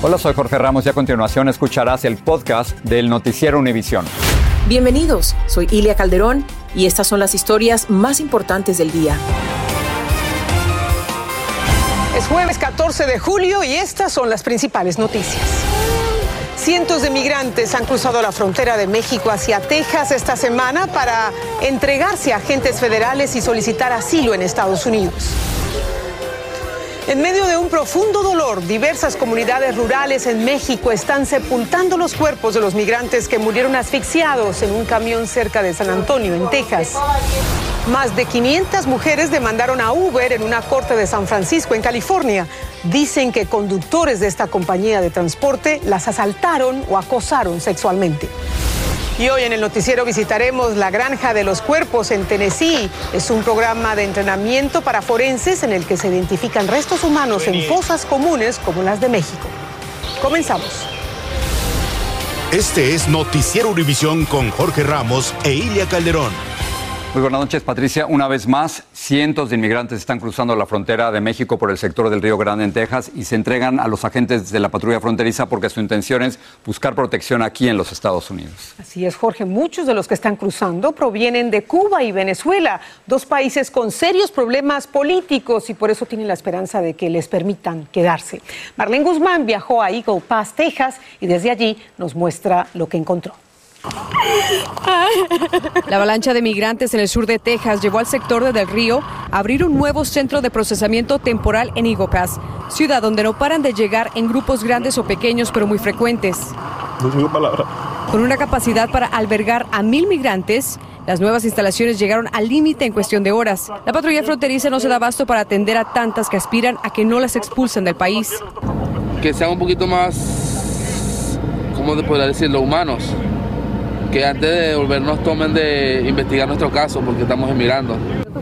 Hola, soy Jorge Ramos y a continuación escucharás el podcast del Noticiero Univisión. Bienvenidos, soy Ilia Calderón y estas son las historias más importantes del día. Es jueves 14 de julio y estas son las principales noticias. Cientos de migrantes han cruzado la frontera de México hacia Texas esta semana para entregarse a agentes federales y solicitar asilo en Estados Unidos. En medio de un profundo dolor, diversas comunidades rurales en México están sepultando los cuerpos de los migrantes que murieron asfixiados en un camión cerca de San Antonio, en Texas. Más de 500 mujeres demandaron a Uber en una corte de San Francisco, en California. Dicen que conductores de esta compañía de transporte las asaltaron o acosaron sexualmente. Y hoy en el noticiero visitaremos la Granja de los Cuerpos en Tennessee. Es un programa de entrenamiento para forenses en el que se identifican restos humanos en fosas comunes como las de México. Comenzamos. Este es Noticiero Univisión con Jorge Ramos e Ilia Calderón. Muy buenas noches, Patricia. Una vez más, cientos de inmigrantes están cruzando la frontera de México por el sector del Río Grande en Texas y se entregan a los agentes de la patrulla fronteriza porque su intención es buscar protección aquí en los Estados Unidos. Así es, Jorge. Muchos de los que están cruzando provienen de Cuba y Venezuela, dos países con serios problemas políticos y por eso tienen la esperanza de que les permitan quedarse. Marlene Guzmán viajó a Eagle Pass, Texas y desde allí nos muestra lo que encontró. La avalancha de migrantes en el sur de Texas llevó al sector de Del Río a abrir un nuevo centro de procesamiento temporal en Eagle Pass, ciudad donde no paran de llegar en grupos grandes o pequeños pero muy frecuentes. No tengo palabra. Con una capacidad para albergar a mil migrantes, las nuevas instalaciones llegaron al límite en cuestión de horas. La patrulla fronteriza no se da abasto para atender a tantas que aspiran a que no las expulsen del país. Que sean un poquito más, ¿cómo te podría decirlo?, humanos que antes de devolvernos tomen de investigar nuestro caso porque estamos emigrando.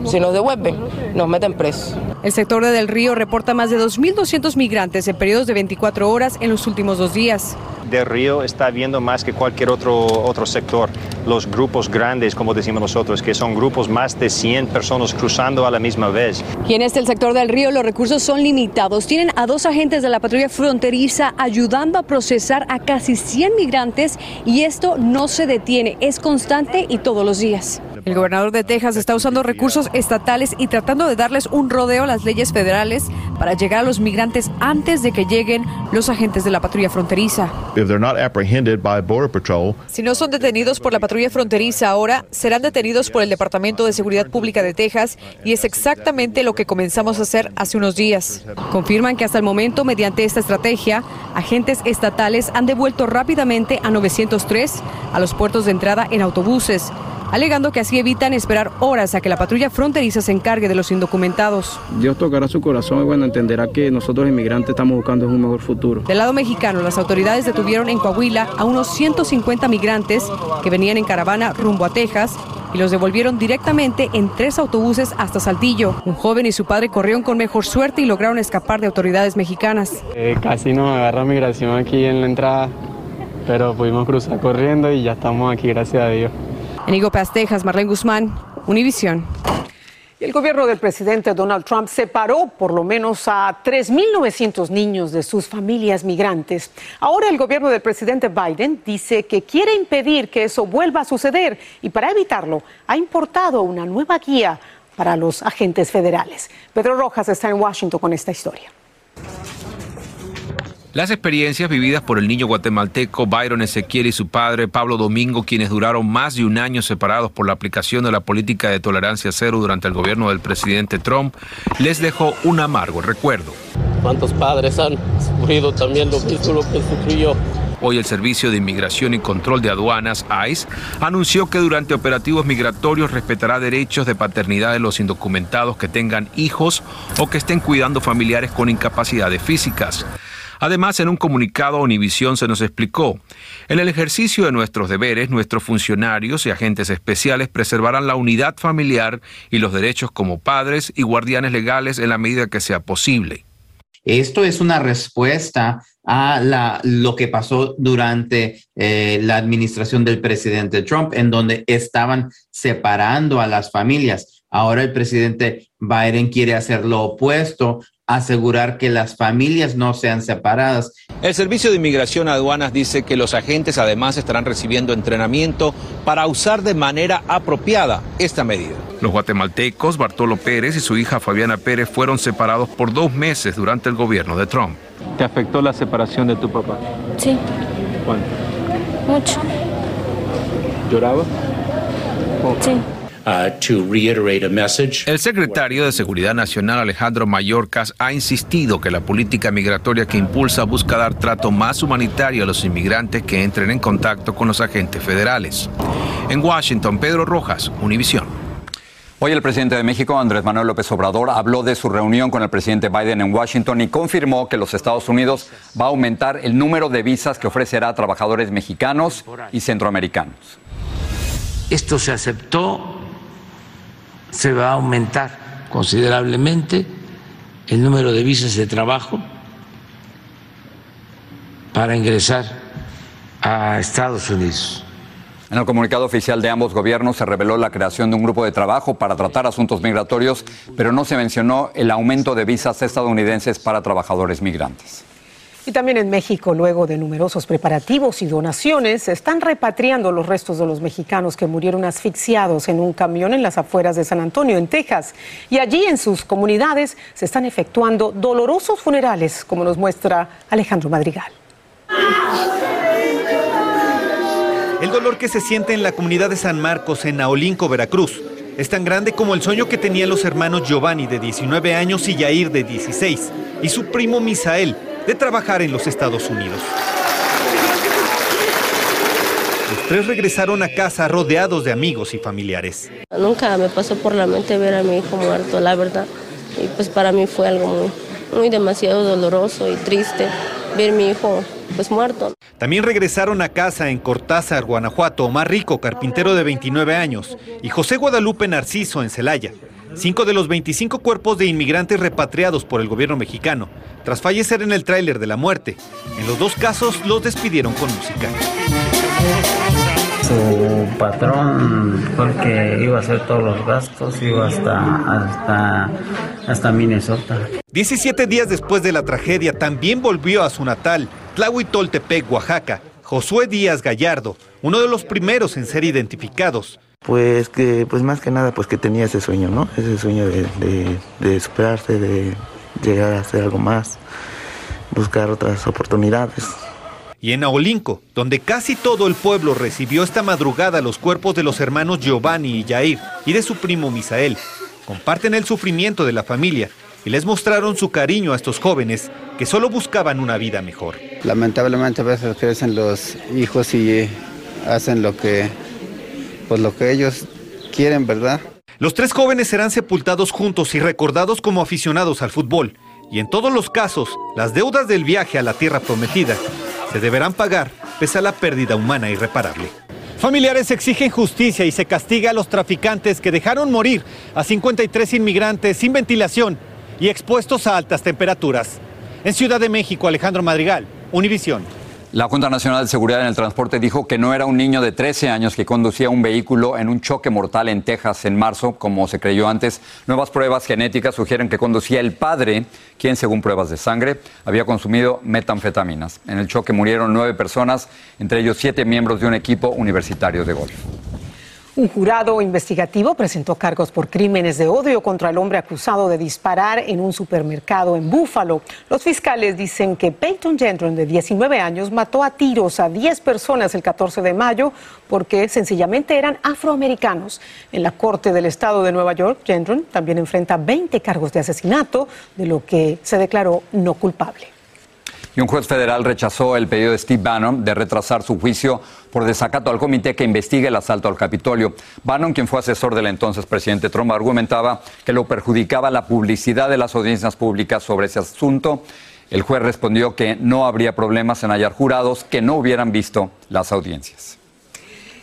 Si nos devuelven, nos meten presos. El sector de Del Río reporta más de 2.200 migrantes en periodos de 24 horas en los últimos dos días. Del Río está viendo más que cualquier otro, otro sector. Los grupos grandes, como decimos nosotros, que son grupos más de 100 personas cruzando a la misma vez. Y en este el sector del río los recursos son limitados. Tienen a dos agentes de la patrulla fronteriza ayudando a procesar a casi 100 migrantes y esto no se detiene, es constante y todos los días. El gobernador de Texas está usando recursos estatales y tratando de darles un rodeo a las leyes federales para llegar a los migrantes antes de que lleguen los agentes de la patrulla fronteriza. Si no son detenidos por la patrulla fronteriza ahora, serán detenidos por el Departamento de Seguridad Pública de Texas y es exactamente lo que comenzamos a hacer hace unos días. Confirman que hasta el momento, mediante esta estrategia, agentes estatales han devuelto rápidamente a 903 a los puertos de entrada en autobuses alegando que así evitan esperar horas a que la patrulla fronteriza se encargue de los indocumentados. Dios tocará su corazón y bueno, entenderá que nosotros inmigrantes estamos buscando un mejor futuro. Del lado mexicano, las autoridades detuvieron en Coahuila a unos 150 migrantes que venían en caravana rumbo a Texas y los devolvieron directamente en tres autobuses hasta Saltillo. Un joven y su padre corrieron con mejor suerte y lograron escapar de autoridades mexicanas. Eh, casi nos agarra migración aquí en la entrada, pero pudimos cruzar corriendo y ya estamos aquí, gracias a Dios. En Higo Pass, Texas, Marlene Guzmán, Univisión. El gobierno del presidente Donald Trump separó por lo menos a 3.900 niños de sus familias migrantes. Ahora el gobierno del presidente Biden dice que quiere impedir que eso vuelva a suceder y para evitarlo ha importado una nueva guía para los agentes federales. Pedro Rojas está en Washington con esta historia. Las experiencias vividas por el niño guatemalteco Byron Ezequiel y su padre Pablo Domingo, quienes duraron más de un año separados por la aplicación de la política de tolerancia cero durante el gobierno del presidente Trump, les dejó un amargo recuerdo. ¿Cuántos padres han sufrido también lo mismo que sufrí yo? Hoy el Servicio de Inmigración y Control de Aduanas, ICE, anunció que durante operativos migratorios respetará derechos de paternidad de los indocumentados que tengan hijos o que estén cuidando familiares con incapacidades físicas. Además, en un comunicado a Univisión se nos explicó, en el ejercicio de nuestros deberes, nuestros funcionarios y agentes especiales preservarán la unidad familiar y los derechos como padres y guardianes legales en la medida que sea posible. Esto es una respuesta a lo que pasó durante eh, la administración del presidente Trump, en donde estaban separando a las familias. Ahora el presidente Biden quiere hacer lo opuesto, asegurar que las familias no sean separadas. El Servicio de Inmigración Aduanas dice que los agentes además estarán recibiendo entrenamiento para usar de manera apropiada esta medida. Los guatemaltecos Bartolo Pérez y su hija Fabiana Pérez fueron separados por dos meses durante el gobierno de Trump. ¿Te afectó la separación de tu papá? Sí. ¿Cuánto? Mucho. ¿Lloraba? Sí. El secretario de Seguridad Nacional Alejandro Mayorkas ha insistido que la política migratoria que impulsa busca dar trato más humanitario a los inmigrantes que entren en contacto con los agentes federales. En Washington, Pedro Rojas, Univisión. Hoy el presidente de México, Andrés Manuel López Obrador, habló de su reunión con el presidente Biden en Washington y confirmó que los Estados Unidos va a aumentar el número de visas que ofrecerá a trabajadores mexicanos y centroamericanos. Esto se aceptó se va a aumentar considerablemente el número de visas de trabajo para ingresar a Estados Unidos. En el comunicado oficial de ambos gobiernos se reveló la creación de un grupo de trabajo para tratar asuntos migratorios, pero no se mencionó el aumento de visas estadounidenses para trabajadores migrantes. Y también en México, luego de numerosos preparativos y donaciones, se están repatriando los restos de los mexicanos que murieron asfixiados en un camión en las afueras de San Antonio, en Texas. Y allí en sus comunidades se están efectuando dolorosos funerales, como nos muestra Alejandro Madrigal. El dolor que se siente en la comunidad de San Marcos, en Naolinco, Veracruz, es tan grande como el sueño que tenían los hermanos Giovanni, de 19 años, y Yair, de 16, y su primo Misael, de trabajar en los Estados Unidos. Los tres regresaron a casa rodeados de amigos y familiares. Nunca me pasó por la mente ver a mi hijo muerto, la verdad. Y pues para mí fue algo muy, muy demasiado doloroso y triste ver a mi hijo pues muerto. También regresaron a casa en Cortázar, Guanajuato, Omar Rico, carpintero de 29 años, y José Guadalupe Narciso en Celaya. Cinco de los 25 cuerpos de inmigrantes repatriados por el gobierno mexicano, tras fallecer en el tráiler de la muerte. En los dos casos los despidieron con música. Su patrón fue el que iba a hacer todos los gastos, iba hasta, hasta, hasta Minnesota. 17 días después de la tragedia, también volvió a su natal, Tlahuitoltepec, Oaxaca, Josué Díaz Gallardo, uno de los primeros en ser identificados. Pues que, pues más que nada, pues que tenía ese sueño, ¿no? Ese sueño de, de, de superarse, de llegar a hacer algo más, buscar otras oportunidades. Y en Aolinco, donde casi todo el pueblo recibió esta madrugada los cuerpos de los hermanos Giovanni y Jair y de su primo Misael, comparten el sufrimiento de la familia y les mostraron su cariño a estos jóvenes que solo buscaban una vida mejor. Lamentablemente a veces crecen los hijos y hacen lo que, pues lo que ellos quieren, ¿verdad? Los tres jóvenes serán sepultados juntos y recordados como aficionados al fútbol. Y en todos los casos, las deudas del viaje a la tierra prometida se deberán pagar pese a la pérdida humana irreparable. Familiares exigen justicia y se castiga a los traficantes que dejaron morir a 53 inmigrantes sin ventilación y expuestos a altas temperaturas. En Ciudad de México, Alejandro Madrigal, Univisión. La Junta Nacional de Seguridad en el Transporte dijo que no era un niño de 13 años que conducía un vehículo en un choque mortal en Texas en marzo, como se creyó antes. Nuevas pruebas genéticas sugieren que conducía el padre, quien según pruebas de sangre había consumido metanfetaminas. En el choque murieron nueve personas, entre ellos siete miembros de un equipo universitario de golf. Un jurado investigativo presentó cargos por crímenes de odio contra el hombre acusado de disparar en un supermercado en Búfalo. Los fiscales dicen que Peyton Gendron, de 19 años, mató a tiros a 10 personas el 14 de mayo porque sencillamente eran afroamericanos. En la Corte del Estado de Nueva York, Gendron también enfrenta 20 cargos de asesinato, de lo que se declaró no culpable. Y un juez federal rechazó el pedido de Steve Bannon de retrasar su juicio por desacato al comité que investiga el asalto al Capitolio. Bannon, quien fue asesor del entonces presidente Trump, argumentaba que lo perjudicaba la publicidad de las audiencias públicas sobre ese asunto. El juez respondió que no habría problemas en hallar jurados que no hubieran visto las audiencias.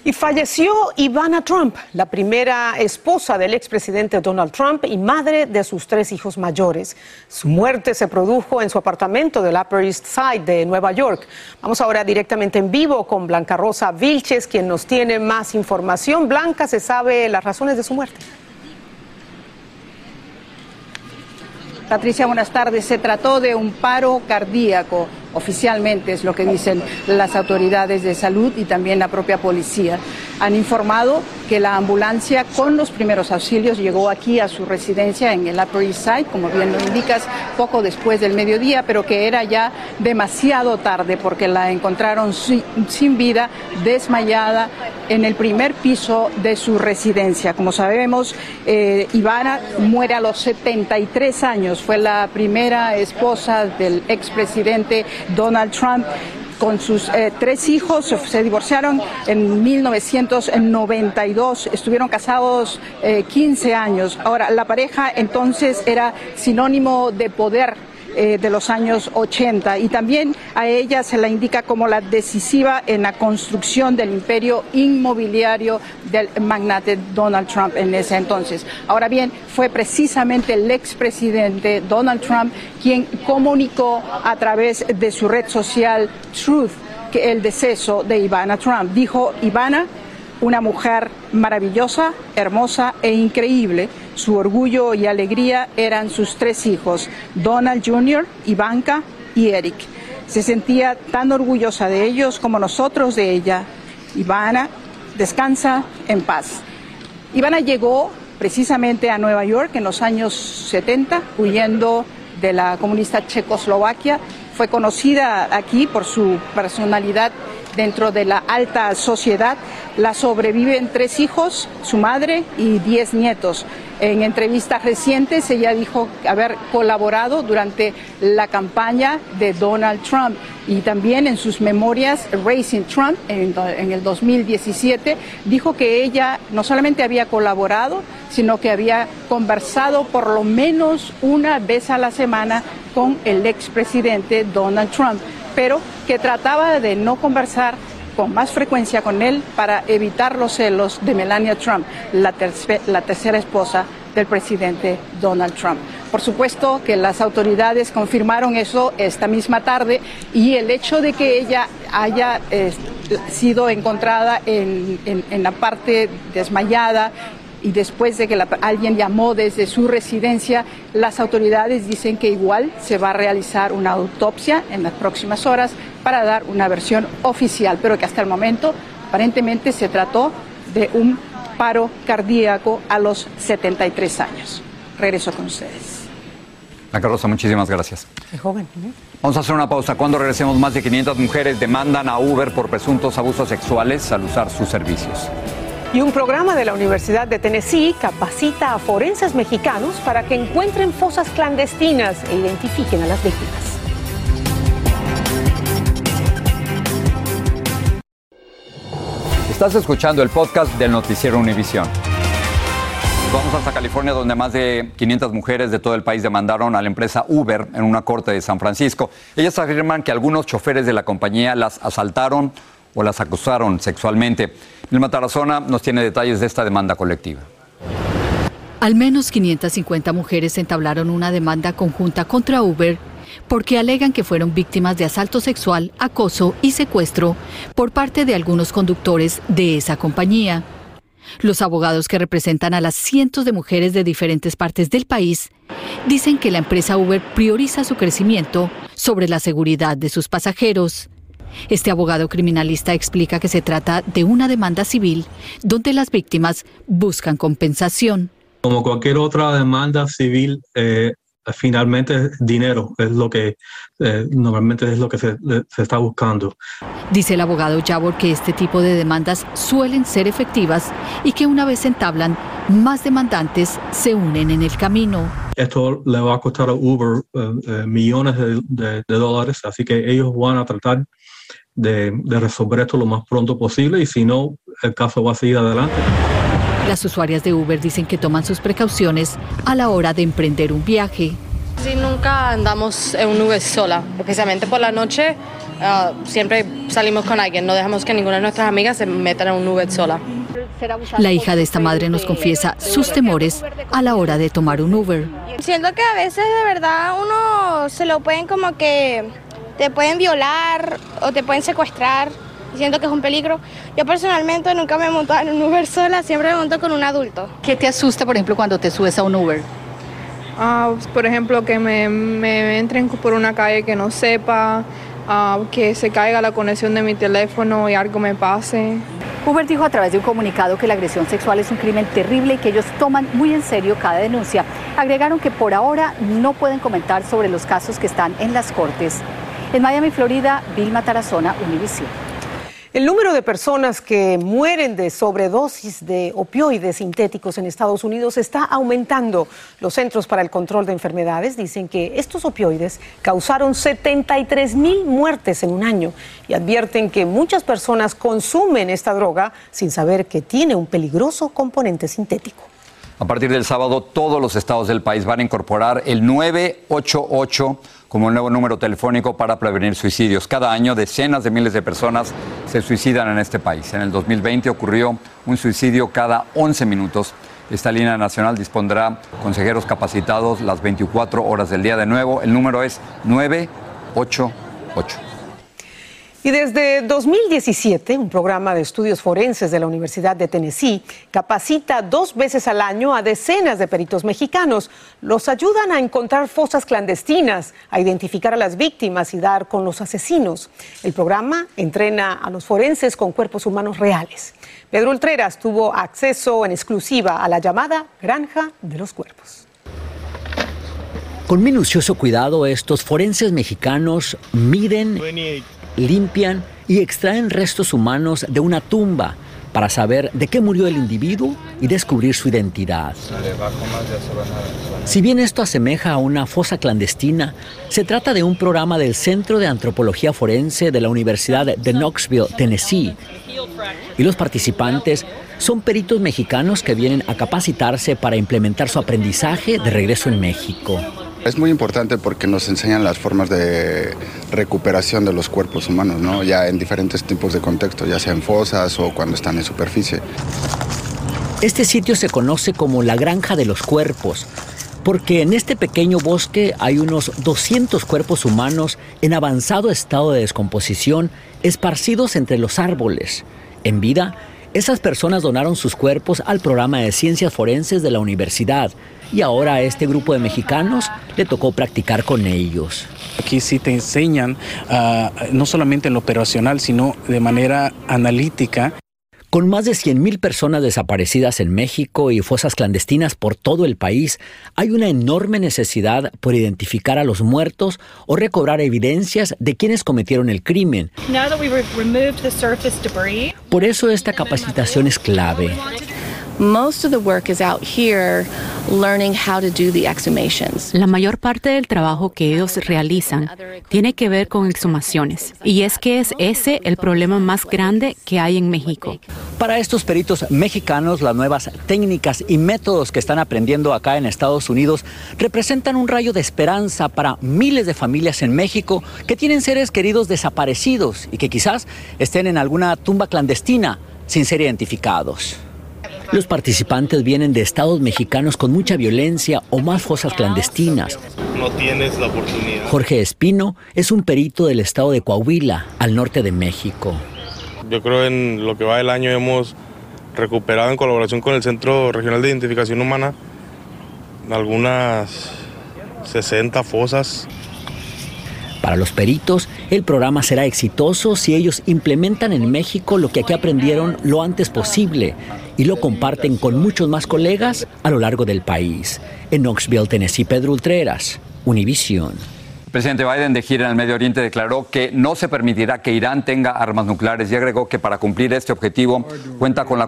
Y falleció Ivana Trump, la primera esposa del expresidente Donald Trump y madre de sus tres hijos mayores. Su muerte se produjo en su apartamento del Upper East Side de Nueva York. Vamos ahora directamente en vivo con Blanca Rosa Vilches, quien nos tiene más información. Blanca, ¿se sabe las razones de su muerte? Patricia, buenas tardes. Se trató de un paro cardíaco, oficialmente es lo que dicen las autoridades de salud y también la propia policía. Han informado que la ambulancia con los primeros auxilios llegó aquí a su residencia en el Upper East Side, como bien lo indicas, poco después del mediodía, pero que era ya demasiado tarde porque la encontraron sin vida, desmayada en el primer piso de su residencia. Como sabemos, eh, Ivana muere a los 73 años, fue la primera esposa del expresidente Donald Trump con sus eh, tres hijos, se divorciaron en 1992, estuvieron casados 15 eh, años. Ahora, la pareja entonces era sinónimo de poder eh, de los años 80 y también a ella se la indica como la decisiva en la construcción del imperio inmobiliario del magnate Donald Trump en ese entonces. Ahora bien, fue precisamente el expresidente Donald Trump quien comunicó a través de su red social Truth que el deceso de Ivana Trump. Dijo, Ivana, una mujer maravillosa, hermosa e increíble su orgullo y alegría eran sus tres hijos, Donald Jr., Ivanka y Eric. Se sentía tan orgullosa de ellos como nosotros de ella. Ivana, descansa en paz. Ivana llegó precisamente a Nueva York en los años 70, huyendo de la comunista Checoslovaquia. Fue conocida aquí por su personalidad dentro de la alta sociedad. La sobreviven tres hijos, su madre y diez nietos. En entrevistas recientes ella dijo haber colaborado durante la campaña de Donald Trump y también en sus memorias Racing Trump en, el 2017 dijo que ella no solamente había colaborado, sino que había conversado por lo menos una vez a la semana con el expresidente Donald Trump, pero que trataba de no conversar con más frecuencia con él para evitar los celos de Melania Trump, la, tercera esposa del presidente Donald Trump. Por supuesto que las autoridades confirmaron eso esta misma tarde y el hecho de que ella haya eh, sido encontrada en, la parte desmayada y después de que alguien llamó desde su residencia, las autoridades dicen que igual se va a realizar una autopsia en las próximas horas para dar una versión oficial, pero que hasta el momento aparentemente se trató de un paro cardíaco a los 73 años. Regreso con ustedes. Blanca Rosa, muchísimas gracias. Qué joven. Vamos a hacer una pausa. Cuando regresemos, más de 500 mujeres demandan a Uber por presuntos abusos sexuales al usar sus servicios. Y un programa de la Universidad de Tennessee capacita a forenses mexicanos para que encuentren fosas clandestinas e identifiquen a las víctimas. Estás escuchando el podcast del noticiero Univisión. Vamos hasta California, donde más de 500 mujeres de todo el país demandaron a la empresa Uber en una corte de San Francisco. Ellas afirman que algunos choferes de la compañía las asaltaron o las acusaron sexualmente. Vilma Tarazona nos tiene detalles de esta demanda colectiva. Al menos 550 mujeres entablaron una demanda conjunta contra Uber porque alegan que fueron víctimas de asalto sexual, acoso y secuestro por parte de algunos conductores de esa compañía. Los abogados que representan a las cientos de mujeres de diferentes partes del país dicen que la empresa Uber prioriza su crecimiento sobre la seguridad de sus pasajeros. Este abogado criminalista explica que se trata de una demanda civil donde las víctimas buscan compensación. Como cualquier otra demanda civil, eh, finalmente dinero es lo que eh, normalmente es lo que se, está buscando. Dice el abogado Jabor que este tipo de demandas suelen ser efectivas y que una vez entablan, más demandantes se unen en el camino. Esto le va a costar a Uber eh, eh, millones de, dólares, así que ellos van a tratar de, de resolver esto lo más pronto posible y si no, el caso va a seguir adelante. Las usuarias de Uber dicen que toman sus precauciones a la hora de emprender un viaje. Sí, nunca andamos en un Uber sola, especialmente por la noche. Ah, siempre salimos con alguien, no dejamos que ninguna de nuestras amigas se metan en un Uber sola. La hija de esta madre nos confiesa sus temores a la hora de tomar un Uber. Siento que a veces de verdad uno se lo pueden como que te pueden violar o te pueden secuestrar siento que es un peligro. Yo personalmente nunca me he montado en un Uber sola, siempre me monto con un adulto. ¿Qué te asusta, por ejemplo, cuando te subes a un Uber? Ah, por ejemplo, que me, me entren por una calle que no sepa, ah, que se caiga la conexión de mi teléfono y algo me pase. Uber dijo a través de un comunicado que la agresión sexual es un crimen terrible y que ellos toman muy en serio cada denuncia. Agregaron que por ahora no pueden comentar sobre los casos que están en las cortes. En Miami, Florida, Vilma Tarazona, Univision. El número de personas que mueren de sobredosis de opioides sintéticos en Estados Unidos está aumentando. Los Centros para el Control de Enfermedades dicen que estos opioides causaron 73 mil muertes en un año y advierten que muchas personas consumen esta droga sin saber que tiene un peligroso componente sintético. A partir del sábado, todos los estados del país van a incorporar el 988 como el nuevo número telefónico para prevenir suicidios. Cada año, decenas de miles de personas se suicidan en este país. En el 2020 ocurrió un suicidio cada 11 minutos. Esta línea nacional dispondrá consejeros capacitados las 24 horas del día. De nuevo, el número es 988. Y desde 2017, un programa de estudios forenses de la Universidad de Tennessee capacita dos veces al año a decenas de peritos mexicanos. Los ayudan a encontrar fosas clandestinas, a identificar a las víctimas y dar con los asesinos. El programa entrena a los forenses con cuerpos humanos reales. Pedro Ultreras tuvo acceso en exclusiva a la llamada Granja de los Cuerpos. Con minucioso cuidado, estos forenses mexicanos miden limpian y extraen restos humanos de una tumba para saber de qué murió el individuo y descubrir su identidad. Si bien esto asemeja a una fosa clandestina, se trata de un programa del Centro de Antropología Forense de la Universidad de Knoxville, Tennessee. Y los participantes son peritos mexicanos que vienen a capacitarse para implementar su aprendizaje de regreso en México. Es muy importante porque nos enseñan las formas de recuperación de los cuerpos humanos, ¿no? ya en diferentes tipos de contextos, ya sea en fosas o cuando están en superficie. Este sitio se conoce como la Granja de los Cuerpos, porque en este pequeño bosque hay unos 200 cuerpos humanos en avanzado estado de descomposición esparcidos entre los árboles. En vida, esas personas donaron sus cuerpos al programa de ciencias forenses de la universidad y ahora a este grupo de mexicanos le tocó practicar con ellos. Aquí sí te enseñan ah, no solamente en lo operacional, sino de manera analítica. Con más de 100.000 personas desaparecidas en México y fosas clandestinas por todo el país, hay una enorme necesidad por identificar a los muertos o recobrar evidencias de quienes cometieron el crimen. Por eso esta capacitación es clave. La mayor parte del trabajo que ellos realizan tiene que ver con exhumaciones y es que es ese el problema más grande que hay en México. Para estos peritos mexicanos, las nuevas técnicas y métodos que están aprendiendo acá en Estados Unidos representan un rayo de esperanza para miles de familias en México que tienen seres queridos desaparecidos y que quizás estén en alguna tumba clandestina sin ser identificados. Los participantes vienen de estados mexicanos con mucha violencia o más fosas clandestinas. No tienes la oportunidad. Jorge Espino es un perito del estado de Coahuila, al norte de México. Yo creo en lo que va del año hemos recuperado en colaboración con el Centro Regional de Identificación Humana algunas 60 fosas para los peritos, el programa será exitoso si ellos implementan en México lo que aquí aprendieron lo antes posible y lo comparten con muchos más colegas a lo largo del país. En Knoxville, Tennessee, Pedro Ultreras, Univision. Presidente Biden de gira en el Medio Oriente declaró que no se permitirá que Irán tenga armas nucleares y agregó que para cumplir este objetivo cuenta con la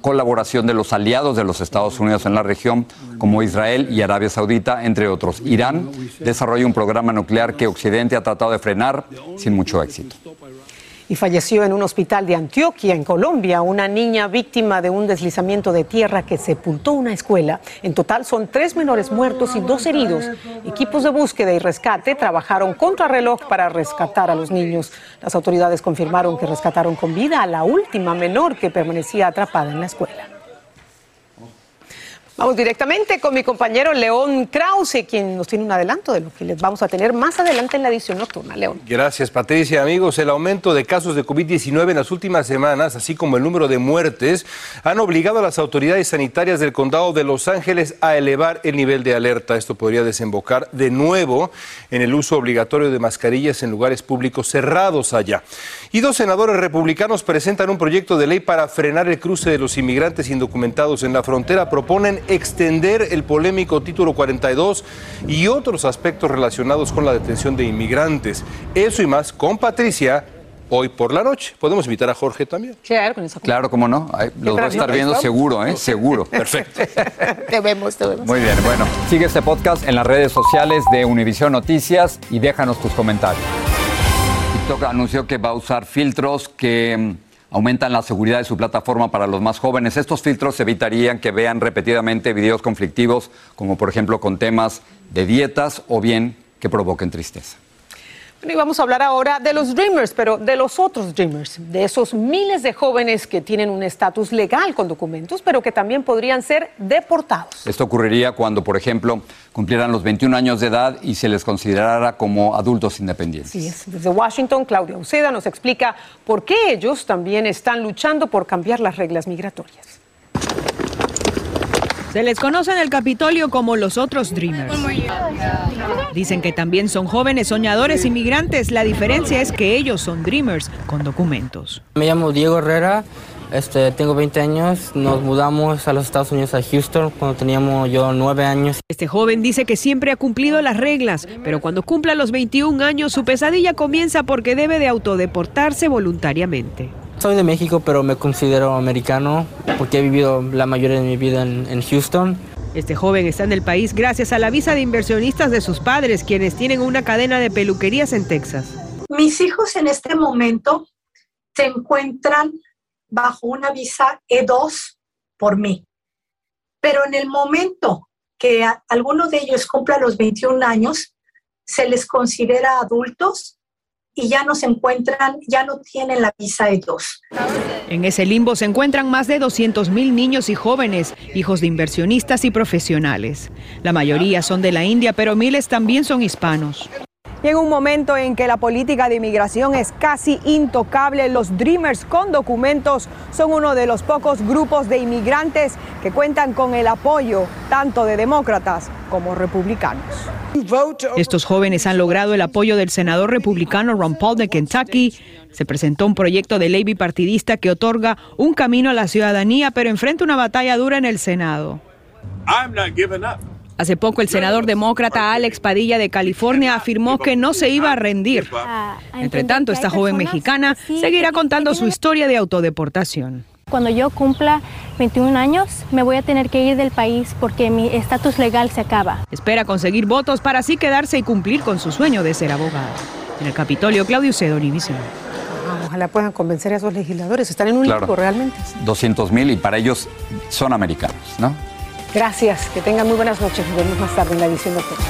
colaboración de los aliados de los Estados Unidos en la región, como Israel y Arabia Saudita, entre otros. Irán desarrolla un programa nuclear que Occidente ha tratado de frenar sin mucho éxito y falleció en un hospital de Antioquia, en Colombia, una niña víctima de un deslizamiento de tierra que sepultó una escuela. En total son tres menores muertos y dos heridos. Equipos de búsqueda y rescate trabajaron contra reloj para rescatar a los niños. Las autoridades confirmaron que rescataron con vida a la última menor que permanecía atrapada en la escuela. Vamos directamente con mi compañero León Krause, quien nos tiene un adelanto de lo que les vamos a tener más adelante en la edición nocturna. León. Gracias, Patricia. Amigos, el aumento de casos de COVID-19 en las últimas semanas, así como el número de muertes, han obligado a las autoridades sanitarias del condado de Los Ángeles a elevar el nivel de alerta. Esto podría desembocar de nuevo en el uso obligatorio de mascarillas en lugares públicos cerrados allá. Y dos senadores republicanos presentan un proyecto de ley para frenar el cruce de los inmigrantes indocumentados en la frontera. Proponen extender el polémico título 42 y otros aspectos relacionados con la detención de inmigrantes. Eso y más con Patricia hoy por la noche. Podemos invitar a Jorge también. Claro, con eso. Claro, cómo no. Los va a estar viendo seguro, ¿eh? Seguro. Perfecto. te vemos, te vemos. Muy bien, bueno. Sigue este podcast en las redes sociales de Univision Noticias y déjanos tus comentarios. TikTok anunció que va a usar filtros que mm, aumentan la seguridad de su plataforma para los más jóvenes. Estos filtros evitarían que vean repetidamente videos conflictivos, como por ejemplo con temas de dietas o bien que provoquen tristeza. Bueno, y vamos a hablar ahora de los Dreamers, pero de los otros Dreamers, de esos miles de jóvenes que tienen un estatus legal con documentos, pero que también podrían ser deportados. Esto ocurriría cuando, por ejemplo, cumplieran los 21 años de edad y se les considerara como adultos independientes. Sí, es. Desde Washington, Claudia Uceda nos explica por qué ellos también están luchando por cambiar las reglas migratorias. Se les conoce en el Capitolio como los otros Dreamers. Dicen que también son jóvenes soñadores inmigrantes. La diferencia es que ellos son Dreamers con documentos. Me llamo Diego Herrera, este, tengo 20 años. Nos mudamos a los Estados Unidos, a Houston, cuando teníamos yo 9 años. Este joven dice que siempre ha cumplido las reglas, pero cuando cumpla los 21 años su pesadilla comienza porque debe de autodeportarse voluntariamente. Soy de México, pero me considero americano porque he vivido la mayoría de mi vida en, en Houston. Este joven está en el país gracias a la visa de inversionistas de sus padres, quienes tienen una cadena de peluquerías en Texas. Mis hijos en este momento se encuentran bajo una visa E2 por mí. Pero en el momento que alguno de ellos cumpla los 21 años, se les considera adultos y ya no se encuentran, ya no tienen la visa E E2. En ese limbo se encuentran más de 200 mil niños y jóvenes, hijos de inversionistas y profesionales. La mayoría son de la India, pero miles también son hispanos. Y en un momento en que la política de inmigración es casi intocable, los Dreamers con documentos son uno de los pocos grupos de inmigrantes que cuentan con el apoyo tanto de demócratas como republicanos. Estos jóvenes han logrado el apoyo del senador republicano Ron Paul de Kentucky. Se presentó un proyecto de ley bipartidista que otorga un camino a la ciudadanía, pero enfrenta una batalla dura en el Senado. I'm not giving up. Hace poco el senador demócrata Alex Padilla de California afirmó que no se iba a rendir. Entre tanto, esta joven mexicana seguirá contando su historia de autodeportación. Cuando yo cumpla 21 años, me voy a tener que ir del país porque mi estatus legal se acaba. Espera conseguir votos para así quedarse y cumplir con su sueño de ser abogado. En el Capitolio, Claudio Cedo, Univision. Ojalá puedan convencer a esos legisladores. Están en un Claro. limbo realmente. 200 mil y para ellos son americanos, ¿no? Gracias. Que tengan muy buenas noches. Nos vemos más tarde en la edición nocturna.